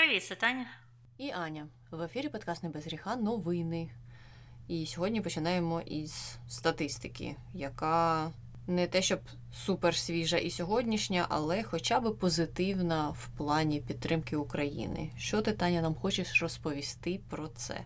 Привіт, це Таня. І Аня. В ефірі подкаст «Не без гріха новини. І сьогодні починаємо із статистики, яка не те, щоб супер свіжа і сьогоднішня, але хоча б позитивна в плані підтримки України. Що ти, Таня, нам хочеш розповісти про це?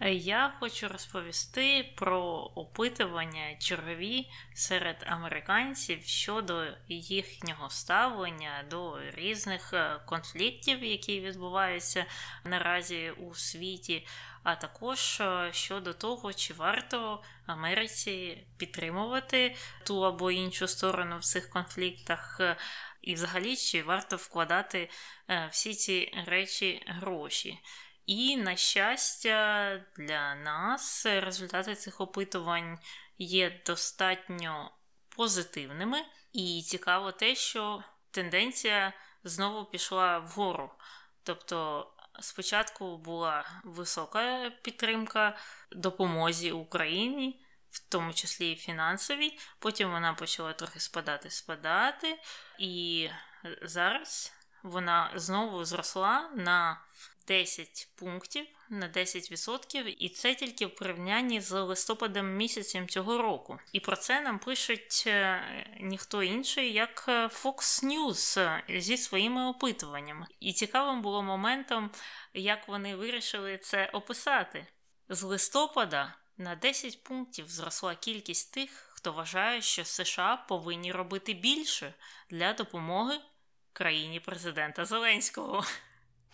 Я хочу розповісти про опитування чергові серед американців щодо їхнього ставлення до різних е, конфліктів, які відбуваються наразі у світі, а також е, щодо того, чи варто Америці підтримувати ту або іншу сторону в цих конфліктах. Е, і, взагалі, чи варто вкладати всі ці речі гроші. І, на щастя, для нас результати цих опитувань є достатньо позитивними, і цікаво те, що тенденція знову пішла вгору. Тобто, спочатку була висока підтримка допомозі Україні. В тому числі і фінансовій, потім вона почала трохи спадати, спадати, і зараз вона знову зросла на 10 пунктів на 10%, і це тільки в порівнянні з листопадом місяцем цього року. І про це нам пишуть е, ніхто інший, як е, Fox News е, зі своїми опитуваннями. І цікавим було моментом, як вони вирішили це описати. З листопада на 10 пунктів зросла кількість тих, хто вважає, що США повинні робити більше для допомоги країні президента Зеленського.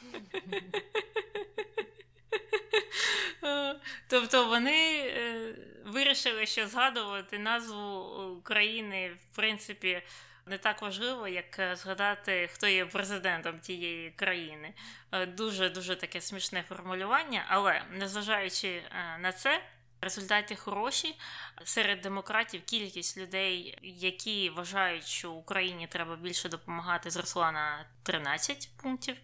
Тобто вони е, вирішили, що згадувати назву України, в принципі, не так важливо, як е, згадати, хто є президентом тієї країни. Дуже дуже таке смішне формулювання, але незважаючи е, на це, Результати хороші серед демократів кількість людей, які вважають, що Україні треба більше допомагати, зросла на 13 пунктів,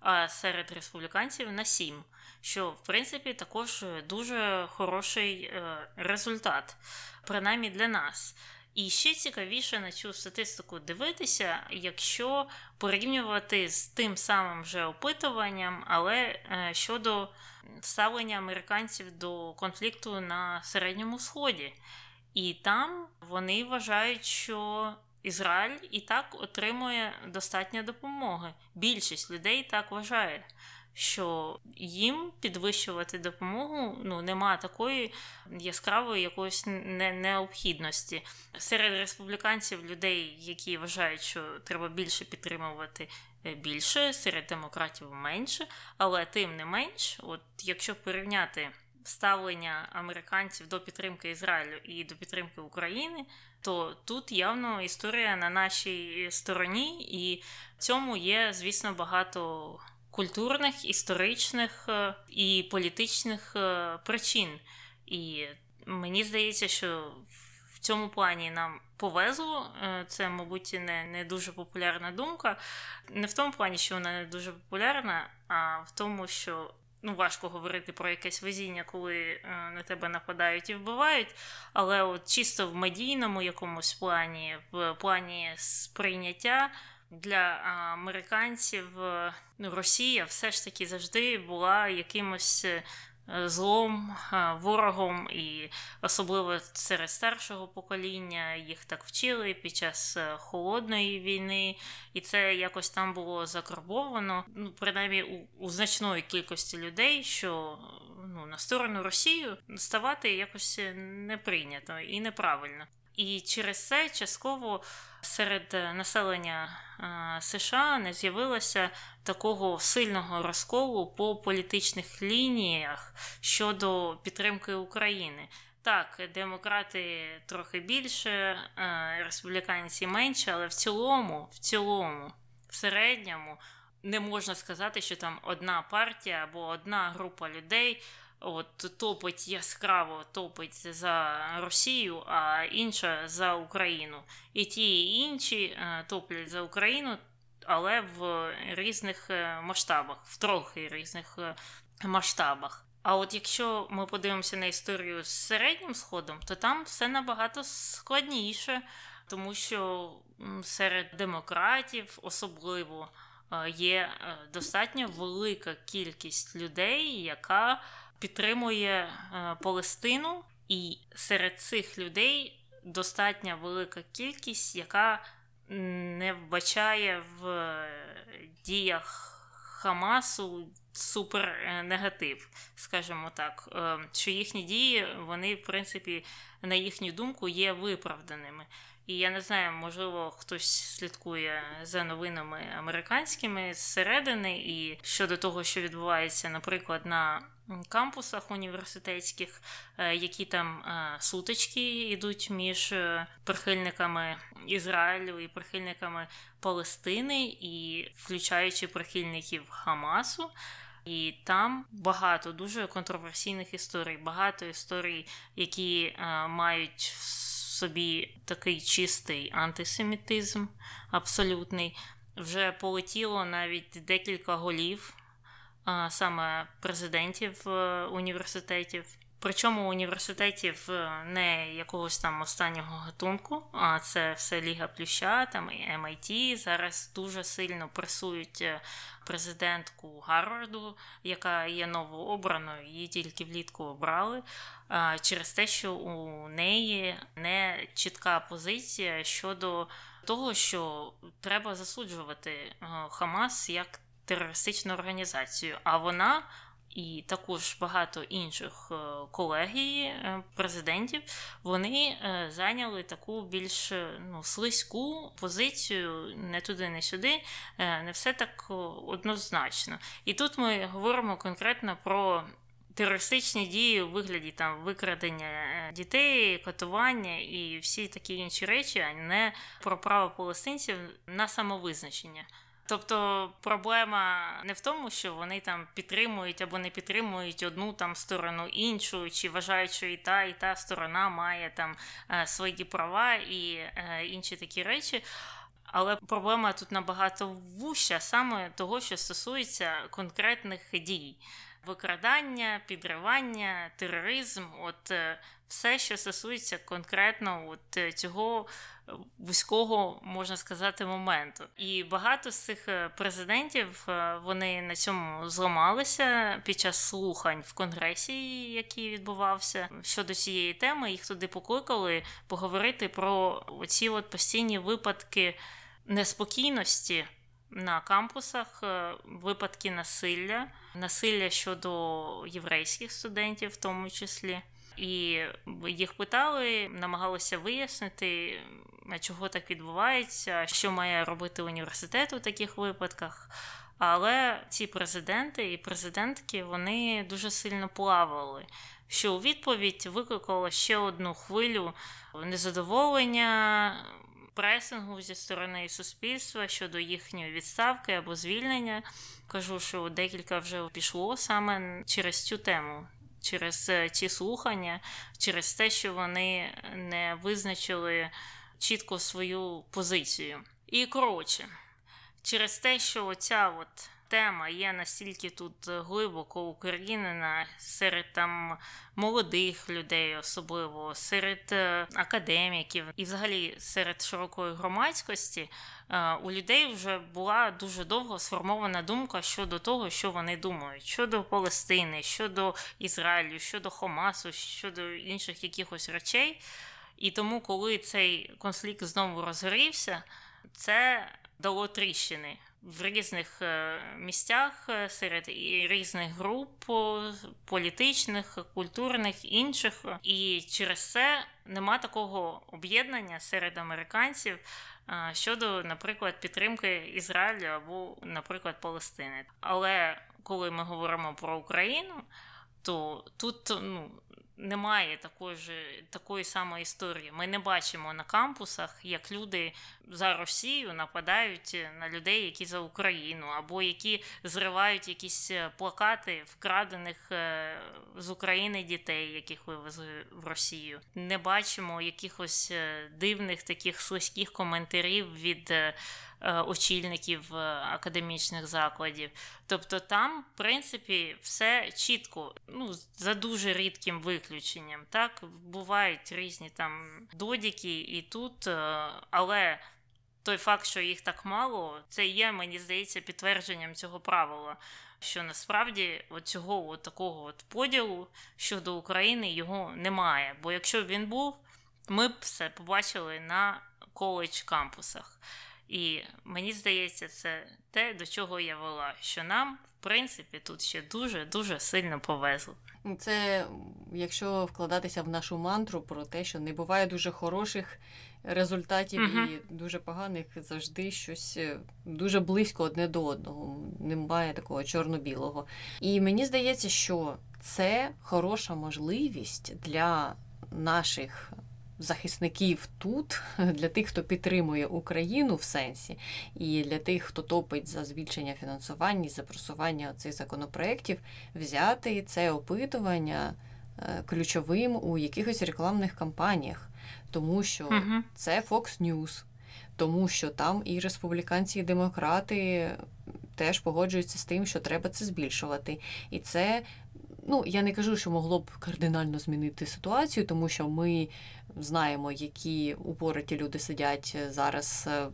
а серед республіканців на 7, що в принципі також дуже хороший е, результат, принаймні для нас. І ще цікавіше на цю статистику дивитися, якщо порівнювати з тим самим же опитуванням, але е, щодо ставлення американців до конфлікту на середньому сході. І там вони вважають, що Ізраїль і так отримує достатньо допомоги. Більшість людей так вважає що їм підвищувати допомогу ну, нема такої яскравої якоїсь не- необхідності. Серед республіканців людей, які вважають, що треба більше підтримувати. Е, більше, серед демократів менше, але тим не менш, от якщо порівняти ставлення американців до підтримки Ізраїлю і до підтримки України, то тут явно історія на нашій стороні, і цьому є, звісно, багато культурних, історичних е, і політичних е, причин. І мені здається, що в цьому плані нам повезло. Е, це, мабуть, не не дуже популярна думка. Не в тому плані, що вона не дуже популярна, а в тому, що. Ну, важко говорити про якесь везіння, коли на тебе нападають і вбивають. Але от чисто в медійному якомусь плані, в плані сприйняття для американців е, ну, Росія все ж таки завжди була якимось. Е, злом, е, ворогом, і особливо серед старшого покоління їх так вчили під час холодної війни, і це якось там було закарбовано, ну принаймні у, у значної кількості людей, що ну, на сторону Росії ставати якось не прийнято і неправильно. І через це частково серед е, населення е, США не з'явилося такого сильного розколу по політичних лініях щодо підтримки України. Так, демократи трохи більше, е, республіканці менше, але в цілому, в цілому, в середньому не можна сказати, що там одна партія або одна група людей от топить яскраво топить за Росію, а інша за Україну. І ті і інші е, топлять за Україну, але в різних е, масштабах, в трохи різних е, масштабах. А от якщо ми подивимося на історію з середнім сходом, то там все набагато складніше, тому що серед демократів особливо є достатньо велика кількість людей, яка підтримує Палестину, і серед цих людей достатньо велика кількість, яка не вбачає в діях Хамасу супер негатив, скажімо так, е, що їхні дії, вони, в принципі, на їхню думку, є виправданими. І я не знаю, можливо, хтось слідкує за новинами американськими зсередини, і щодо того, що відбувається, наприклад, на кампусах університетських, е, які там е, сутички йдуть між е, прихильниками Ізраїлю і прихильниками Палестини, і включаючи прихильників Хамасу. І там багато дуже контроверсійних історій, багато історій, які мають в собі такий чистий антисемітизм абсолютний. Вже полетіло навіть декілька голів, саме президентів е, університетів. Причому університетів е, не якогось там останнього гатунку, а це все Ліга Плюща, там і MIT. Зараз дуже сильно пресують е, президентку Гарварду, яка є новообраною, її тільки влітку обрали. Через те, що у неї не чітка позиція щодо того, що треба засуджувати Хамас як терористичну організацію. А вона і також багато інших е, колегій е, президентів вони е, зайняли таку більш ну, слизьку позицію не туди, не сюди, не все так однозначно. І тут ми говоримо конкретно про. Терористичні дії у вигляді там викрадення дітей, катування і всі такі інші речі, а не про право палестинців на самовизначення. Тобто проблема не в тому, що вони там підтримують або не підтримують одну там сторону іншу, чи вважають, що і та, і та сторона має там е, свої права і е, інші такі речі. Але проблема тут набагато вуща саме того, що стосується конкретних дій. Викрадання, підривання, тероризм, от е, все, що стосується конкретно от цього вузького, можна сказати, моменту. І багато з цих е, президентів е, вони на цьому зламалися під час слухань в конгресі, який відбувався щодо цієї теми. Їх туди покликали поговорити про оці от постійні випадки неспокійності. На кампусах е, випадки насилля, насилля щодо єврейських студентів, в тому числі, і їх питали, намагалися вияснити, чого так відбувається, що має робити університет у таких випадках. Але ці президенти і президентки вони дуже сильно плавали. Що у відповідь викликало ще одну хвилю незадоволення пресингу зі сторони суспільства щодо їхньої відставки або звільнення. Кажу, що декілька вже пішло саме через цю тему через е, ці слухання, через те, що вони не визначили чітко свою позицію. І коротше, через те, що оця от тема є настільки тут глибоко укорінена серед там молодих людей, особливо серед е, академіків і, взагалі, серед широкої громадськості, е, у людей вже була дуже довго сформована думка щодо того, що вони думають, щодо Палестини, щодо Ізраїлю, щодо Хомасу, щодо інших якихось речей. І тому, коли цей конфлікт знову розгорівся, це дало тріщини в різних е, місцях е, серед різних груп політичних, культурних інших. І через це нема такого об'єднання серед американців. Е, щодо, наприклад, підтримки Ізраїлю або, наприклад, Палестини. Але коли ми говоримо про Україну, то тут ну, немає такої ж такої самої історії. Ми не бачимо на кампусах, як люди за Росію нападають на людей, які за Україну, або які зривають якісь е, плакати вкрадених е, з України дітей, яких вивезли в Росію. Не бачимо якихось е, дивних таких слизьких коментарів від. Е, очільників е, академічних закладів. Тобто там, в принципі, все чітко, ну, за дуже рідким виключенням. Так, бувають різні там додіки і тут, е, але той факт, що їх так мало, це є, мені здається, підтвердженням цього правила. Що насправді цього от такого от поділу щодо України його немає. Бо якщо б він був, ми б все побачили на коледж кампусах. І мені здається, це те, до чого я вела, що нам, в принципі, тут ще дуже-дуже сильно повезло. Це якщо вкладатися в нашу мантру про те, що не буває дуже хороших результатів uh і дуже поганих завжди щось е, дуже близько одне до одного. Немає такого чорно-білого. І мені здається, що це хороша можливість для наших захисників тут, для тих, хто підтримує Україну в сенсі, і для тих, хто топить за збільшення фінансування, за просування цих законопроєктів, взяти це опитування е, ключовим у якихось рекламних кампаніях, тому що uh це Fox News. Тому що там і республіканці, і демократи теж погоджуються з тим, що треба це збільшувати. І це, ну я не кажу, що могло б кардинально змінити ситуацію, тому що ми знаємо, які упораті люди сидять зараз е,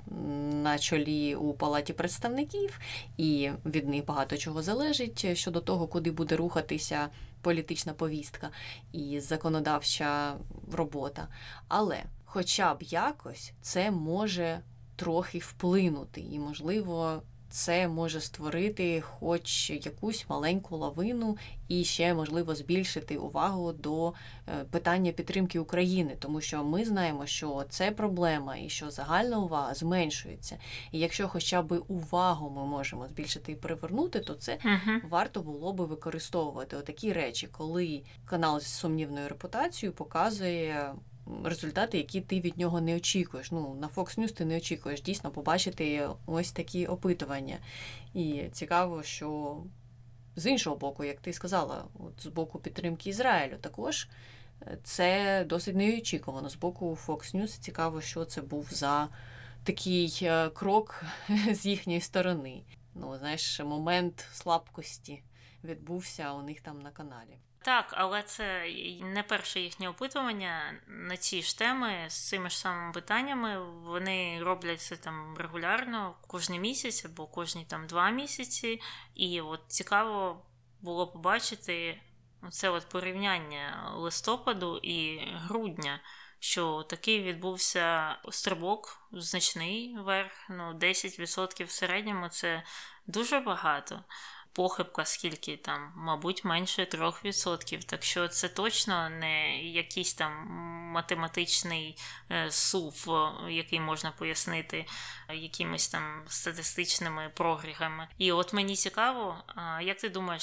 на чолі у палаті представників, і від них багато чого залежить щодо того, куди буде рухатися політична повістка і законодавча робота. Але, хоча б якось, це може трохи вплинути, і, можливо, це може створити хоч якусь маленьку лавину і ще можливо збільшити увагу до е, питання підтримки України, тому що ми знаємо, що це проблема і що загальна увага зменшується. І якщо хоча б увагу ми можемо збільшити і привернути, то це uh-huh. варто було би використовувати отакі речі, коли канал з сумнівною репутацією показує результати, які ти від нього не очікуєш. Ну, На Fox News ти не очікуєш дійсно побачити ось такі опитування. І цікаво, що з іншого боку, як ти сказала, от з боку підтримки Ізраїлю, також е, це досить неочікувано. З боку Fox News цікаво, що це був за такий е, крок з їхньої сторони. Ну, знаєш, момент слабкості відбувся у них там на каналі. Так, але це не перше їхнє опитування на ці ж теми з цими ж самими питаннями. Вони роблять це там регулярно кожен місяць або кожні там два місяці. І от цікаво було побачити це от порівняння листопаду і грудня. Що такий відбувся стрибок значний верх, ну 10% в середньому це дуже багато похибка, скільки там, мабуть, менше 3%. Так що це точно не якийсь там математичний е, сув, який можна пояснити е, якимись там статистичними прогрігами. І от мені цікаво, як ти думаєш,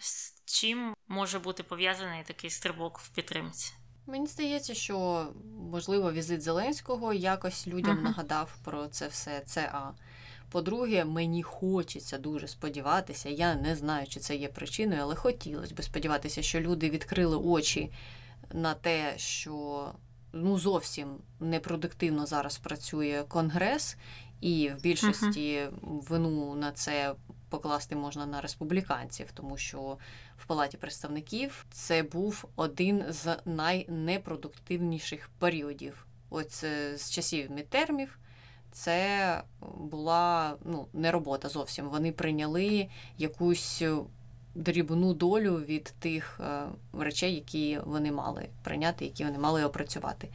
з чим може бути пов'язаний такий стрибок в підтримці? Мені здається, що можливо візит Зеленського якось людям uh-huh. нагадав про це все. Це а. По-друге, мені хочеться дуже сподіватися. Я не знаю, чи це є причиною, але хотілося б сподіватися, що люди відкрили очі на те, що ну зовсім непродуктивно зараз працює конгрес, і в більшості вину на це покласти можна на республіканців, тому що в палаті представників це був один з найнепродуктивніших періодів. Ось е, з часів мідтермів це була ну, не робота зовсім. Вони прийняли якусь дрібну долю від тих е, речей, які вони мали прийняти, які вони мали опрацювати.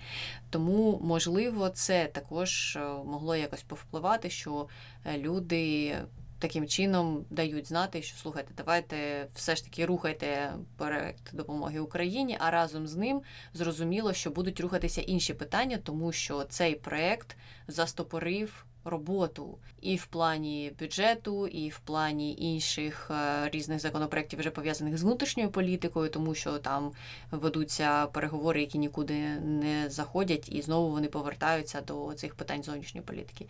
Тому, можливо, це також е, могло якось повпливати, що е, люди таким чином дають знати, що слухайте, давайте все ж таки рухайте проект допомоги Україні, а разом з ним зрозуміло, що будуть рухатися інші питання, тому що цей проект застопорив. Роботу і в плані бюджету, і в плані інших е, різних законопроєктів, вже пов'язаних з внутрішньою політикою, тому що там ведуться переговори, які нікуди не заходять, і знову вони повертаються до цих питань зовнішньої політики.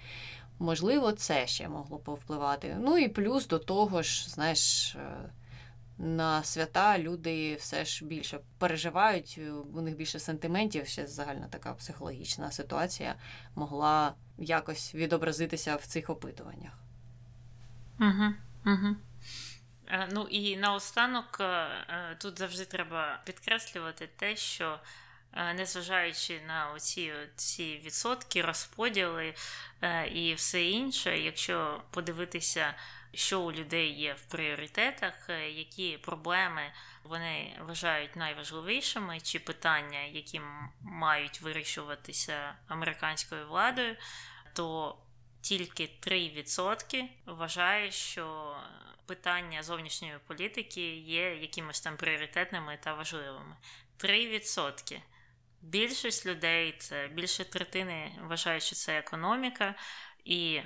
Можливо, це ще могло повпливати. Ну і плюс до того ж, знаєш, е, на свята люди все ж більше переживають, е, у них більше сентиментів, ще загальна така психологічна ситуація могла якось відобразитися в цих опитуваннях. Угу, угу. Ну і наостанок тут завжди треба підкреслювати те, що незважаючи на оці ці відсотки, розподіли е, і все інше, якщо подивитися, що у людей є в пріоритетах, е, які проблеми вони вважають найважливішими, чи питання, які мають вирішуватися американською владою, то тільки 3% вважає, що питання зовнішньої політики є якимось там пріоритетними та важливими. 3%. Більшість людей, це більше третини вважають, що це економіка, і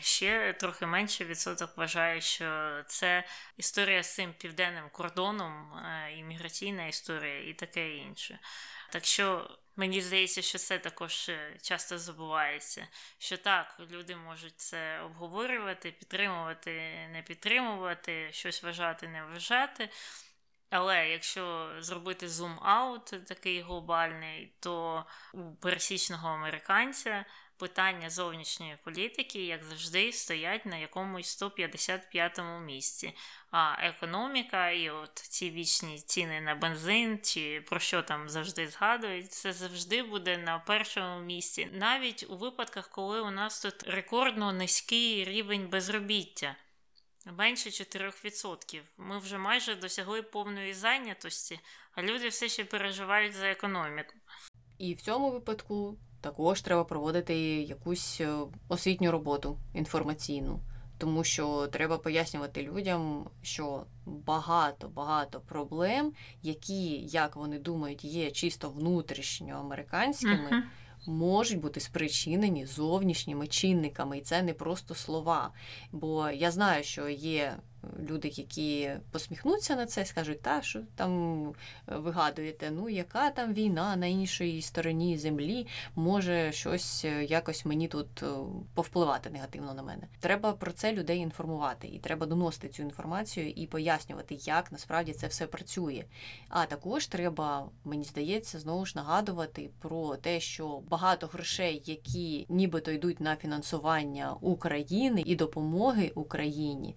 ще трохи менше відсоток вважає, що це історія з цим південним кордоном, е, імміграційна історія і таке інше. Так що мені здається, що це також е, часто забувається. Що так, люди можуть це обговорювати, підтримувати, не підтримувати, щось вважати, не вважати. Але якщо зробити зум-аут такий глобальний, то у пересічного американця питання зовнішньої політики, як завжди, стоять на якомусь 155-му місці. А економіка і от ці вічні ціни на бензин, чи про що там завжди згадують, це завжди буде на першому місці. Навіть у випадках, коли у нас тут рекордно низький рівень безробіття. Менше 4%. Ми вже майже досягли повної зайнятості, а люди все ще переживають за економіку. І в цьому випадку також треба проводити якусь е, освітню роботу інформаційну, тому що треба пояснювати людям, що багато багато проблем, які, як вони думають, є чисто внутрішньоамериканськими. Uh-huh можуть бути спричинені зовнішніми чинниками, і це не просто слова. Бо я знаю, що є люди, які посміхнуться на це, скажуть, та що там вигадуєте, ну яка там війна на іншій стороні землі може щось е, якось мені тут е, повпливати негативно на мене. Треба про це людей інформувати, і треба доносити цю інформацію і пояснювати, як насправді це все працює. А також треба, мені здається, знову ж нагадувати про те, що багато грошей, які нібито йдуть на фінансування України і допомоги Україні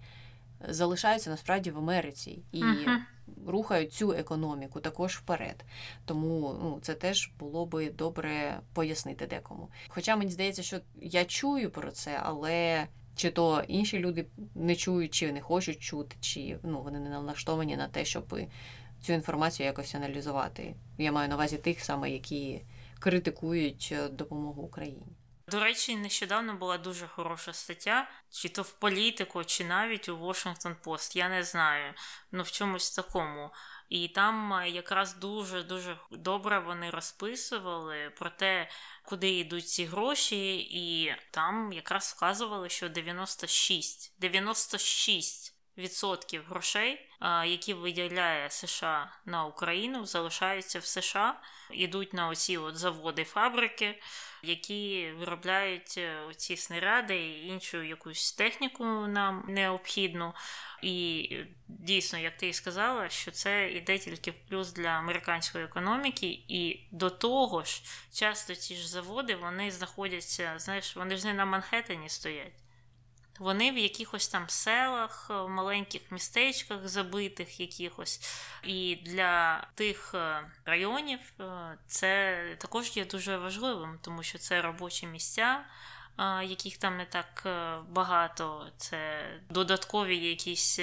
залишаються насправді в Америці і uh-huh. рухають цю економіку також вперед. Тому ну, це теж було би добре пояснити декому. Хоча мені здається, що я чую про це, але. Чи то інші люди не чують, чи не хочуть чути, чи ну вони не налаштовані на те, щоб цю інформацію якось аналізувати. Я маю на увазі тих саме, які критикують е, допомогу Україні. До речі, нещодавно була дуже хороша стаття, чи то в політику, чи навіть у Washington Post, я не знаю, ну в чомусь такому. І там е, якраз дуже-дуже добре вони розписували про те, куди йдуть ці гроші, і там якраз вказували, що 96, 96 відсотків грошей, які виділяє США на Україну, залишаються в США, ідуть на оці от заводи, фабрики, які виробляють е, ці снаряди і іншу якусь техніку нам необхідну. І дійсно, як ти і сказала, що це йде тільки в плюс для американської економіки, і до того ж, часто ці ж заводи вони знаходяться, знаєш, вони ж не на Манхеттені стоять. Вони в якихось там селах, е, маленьких містечках забитих якихось. І для тих е, районів е, це також є дуже важливим, тому що це робочі місця. Яких там не так багато, це додаткові якісь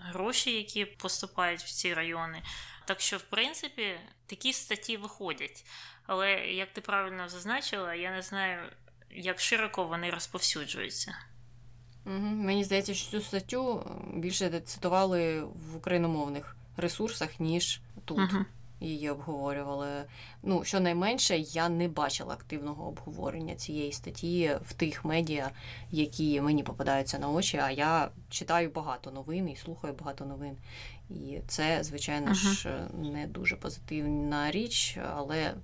гроші, які поступають в ці райони. Так що, в принципі, такі статті виходять. Але як ти правильно зазначила, я не знаю, як широко вони розповсюджуються. Угу. Мені здається, що цю статтю більше цитували в україномовних ресурсах, ніж тут. Угу. Її обговорювали. Ну, щонайменше, я не бачила активного обговорення цієї статті в тих медіа, які мені попадаються на очі. А я читаю багато новин і слухаю багато новин. І це, звичайно uh-huh. ж, не дуже позитивна річ, але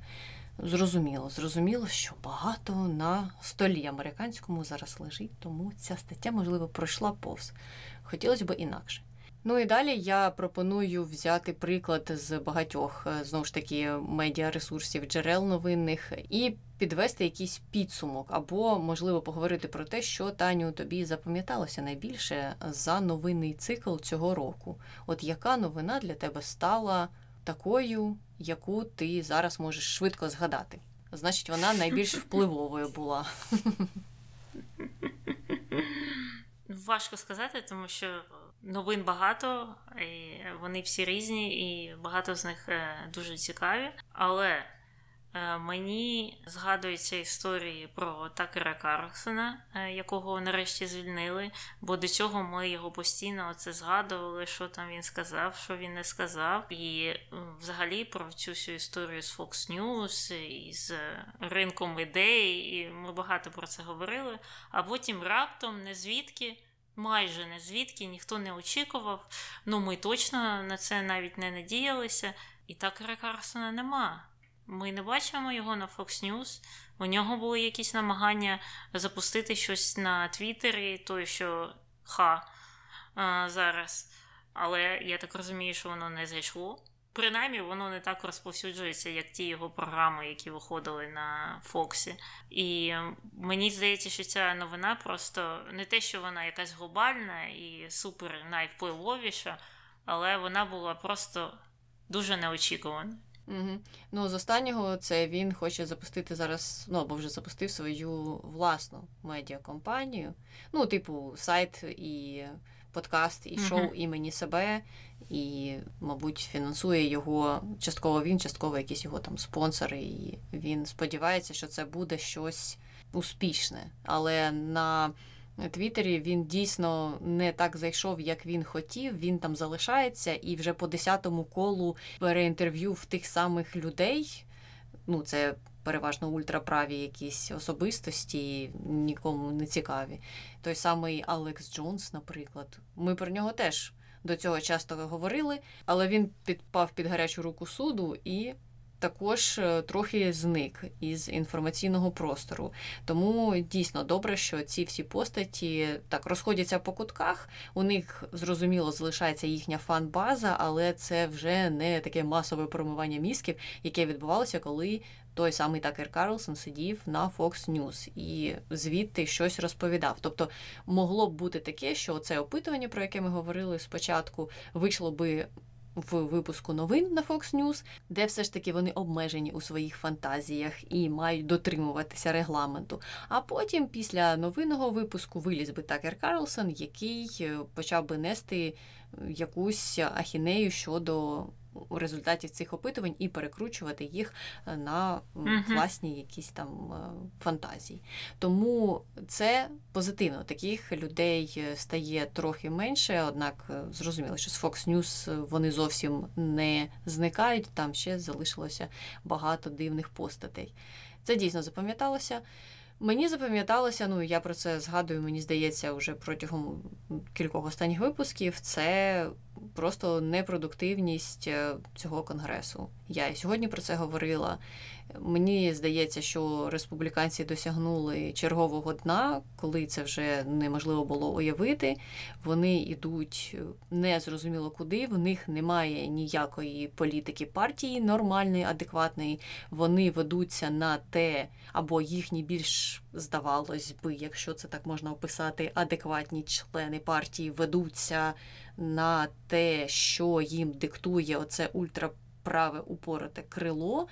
Зрозуміло, зрозуміло, що багато на столі американському зараз лежить, тому ця стаття, можливо, пройшла повз. Хотілося б інакше. Ну і далі я пропоную взяти приклад з багатьох е, знову ж таки медіаресурсів, джерел новинних і підвести якийсь підсумок, або, можливо, поговорити про те, що Таню тобі запам'яталося найбільше за новинний цикл цього року. От яка новина для тебе стала такою, яку ти зараз можеш швидко згадати. Значить, вона найбільш впливовою була. Важко сказати, тому що новин багато, і вони всі різні, і багато з них е, дуже цікаві. Але мені згадуються історії про Такера Карлсона, е, якого нарешті звільнили, бо до цього ми його постійно оце згадували, що там він сказав, що він не сказав. І взагалі про цю всю історію з Fox News і з ринком ідей, і ми багато про це говорили. А потім раптом не звідки. Майже не звідки ніхто не очікував. Ну ми точно на це навіть не надіялися, і Такера Карлсона нема. Ми не бачимо його на Fox News. У нього були якісь намагання запустити щось на Твіттері, той, що ха а, зараз. Але я так розумію, що воно не зайшло. Принаймні, воно не так розповсюджується, як ті його програми, які виходили на Фоксі. І мені здається, що ця новина просто не те, що вона якась глобальна і супер найвпливовіша, але вона була просто дуже неочікувана. Угу. Ну, з останнього це він хоче запустити зараз, ну або вже запустив свою власну медіакомпанію. Ну, типу, сайт і подкаст, і шоу угу. імені себе, і, мабуть, фінансує його частково він, частково якісь його там спонсори. І він сподівається, що це буде щось успішне. Але на Твіттері він дійсно не так зайшов, як він хотів. Він там залишається, і вже по десятому колу бере інтерв'ю в тих самих людей. Ну, це переважно ультраправі якісь особистості, нікому не цікаві. Той самий Алекс Джонс, наприклад. Ми про нього теж до цього часто говорили, але він підпав під гарячу руку суду і також е, трохи зник із інформаційного простору. Тому дійсно добре, що ці всі постаті так розходяться по кутках. У них зрозуміло залишається їхня фан-база, але це вже не таке масове промивання мізків, яке відбувалося, коли. Той самий Такер Карлсон сидів на Fox News і звідти щось розповідав. Тобто могло б бути таке, що це опитування, про яке ми говорили спочатку, вийшло би в випуску новин на Fox News, де все ж таки вони обмежені у своїх фантазіях і мають дотримуватися регламенту. А потім, після новинного випуску, виліз би Такер Карлсон, який е, почав би нести якусь ахінею щодо у результаті цих опитувань і перекручувати їх е, на власні якісь там е, фантазії. Тому це позитивно. Таких людей е, стає трохи менше, однак зрозуміло, що з Fox News вони зовсім не зникають, там ще залишилося багато дивних постатей. Це дійсно запам'яталося. Мені запам'яталося, ну я про це згадую, мені здається, вже протягом кількох останніх випусків. Це просто непродуктивність е, цього конгресу. Я і сьогодні про це говорила. Мені здається, що республіканці досягнули чергового дна, коли це вже неможливо було уявити. Вони йдуть незрозуміло куди. В них немає ніякої політики партії нормальної, адекватної. Вони ведуться на те, або їхні більш здавалось би, якщо це так можна описати, адекватні члени партії ведуться на те, що їм диктує оце ультраправе упороте крило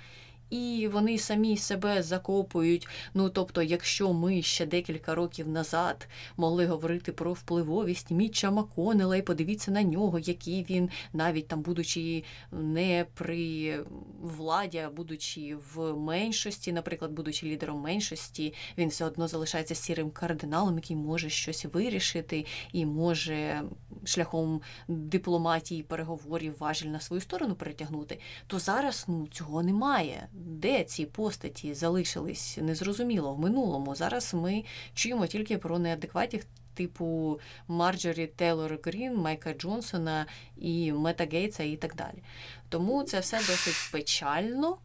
і вони самі себе закопують. Ну тобто, якщо ми ще декілька років назад могли говорити про впливовість Мітча Маконела, і подивіться на нього, який він, навіть там, будучи не при владі, а будучи в меншості, наприклад, будучи лідером меншості, він все одно залишається сірим кардиналом, який може щось вирішити і може шляхом дипломатії, переговорів важіль на свою сторону перетягнути, то зараз ну цього немає де ці постаті залишились незрозуміло в минулому. Зараз ми чуємо тільки про неадекватів типу Марджорі Тейлор Грін, Майка Джонсона і Мета Гейтса і так далі. Тому це все досить печально.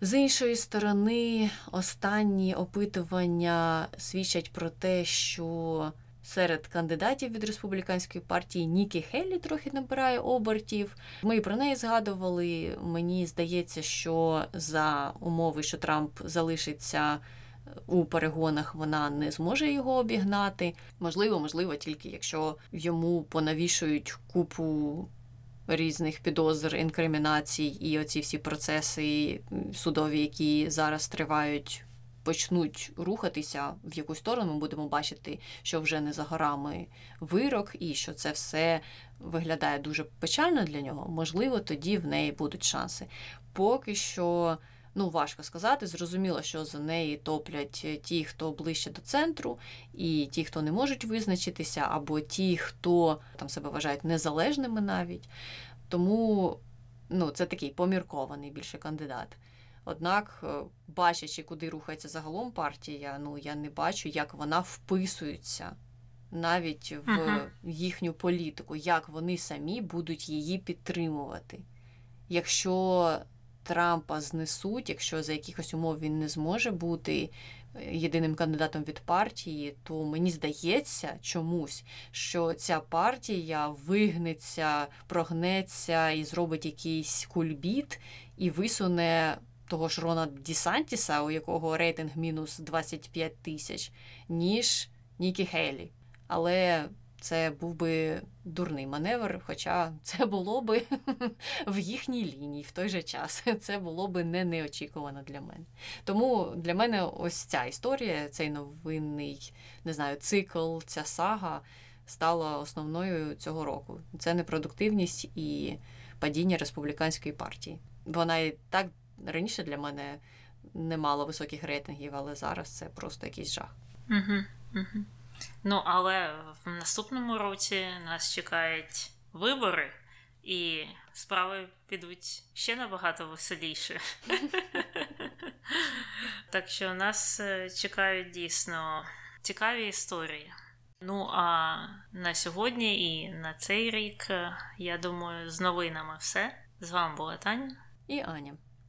З іншої сторони, останні опитування свідчать про те, що серед кандидатів від республіканської партії Нікі Хеллі трохи набирає обертів. Ми про неї згадували. Мені здається, що за умови, що Трамп залишиться. У перегонах вона не зможе його обігнати. Можливо, можливо, тільки якщо йому понавішують купу різних підозр, інкримінацій і оці всі процеси судові, які зараз тривають, почнуть рухатися в якусь сторону, ми будемо бачити, що вже не за горами вирок, і що це все виглядає дуже печально для нього. Можливо, тоді в неї будуть шанси. Поки що. Ну, важко сказати. Зрозуміло, що за неї топлять ті, хто ближче до центру, і ті, хто не можуть визначитися, або ті, хто там себе вважають незалежними навіть. Тому ну, це такий поміркований більше кандидат. Однак, е, бачачи, куди рухається загалом партія, ну я не бачу, як вона вписується навіть в Мгм. їхню політику, як вони самі будуть її підтримувати. Якщо Трампа знесуть, якщо за якихось умов він не зможе бути е, єдиним кандидатом від партії, то мені здається чомусь, що ця партія вигнеться, прогнеться і зробить якийсь кульбіт і висуне того ж Рона Дісантіса, у якого рейтинг мінус 25 тисяч, ніж Нікі Хейлі. Але це був би дурний маневр, хоча це було би в їхній лінії в той же час. Це було би не неочікувано для мене. Тому для мене ось ця історія, цей новинний, не знаю, цикл, ця сага стала основною цього року. Це непродуктивність і падіння республіканської партії. Вона і так раніше для мене не мала високих рейтингів, але зараз це просто якийсь жах. Угу, угу. Ну, але в наступному році нас чекають вибори, і справи підуть ще набагато веселіше. Так що нас е, чекають дійсно цікаві історії. Ну а на сьогодні і на цей рік, е, я думаю, з новинами все. З вами була Таня. І Аня.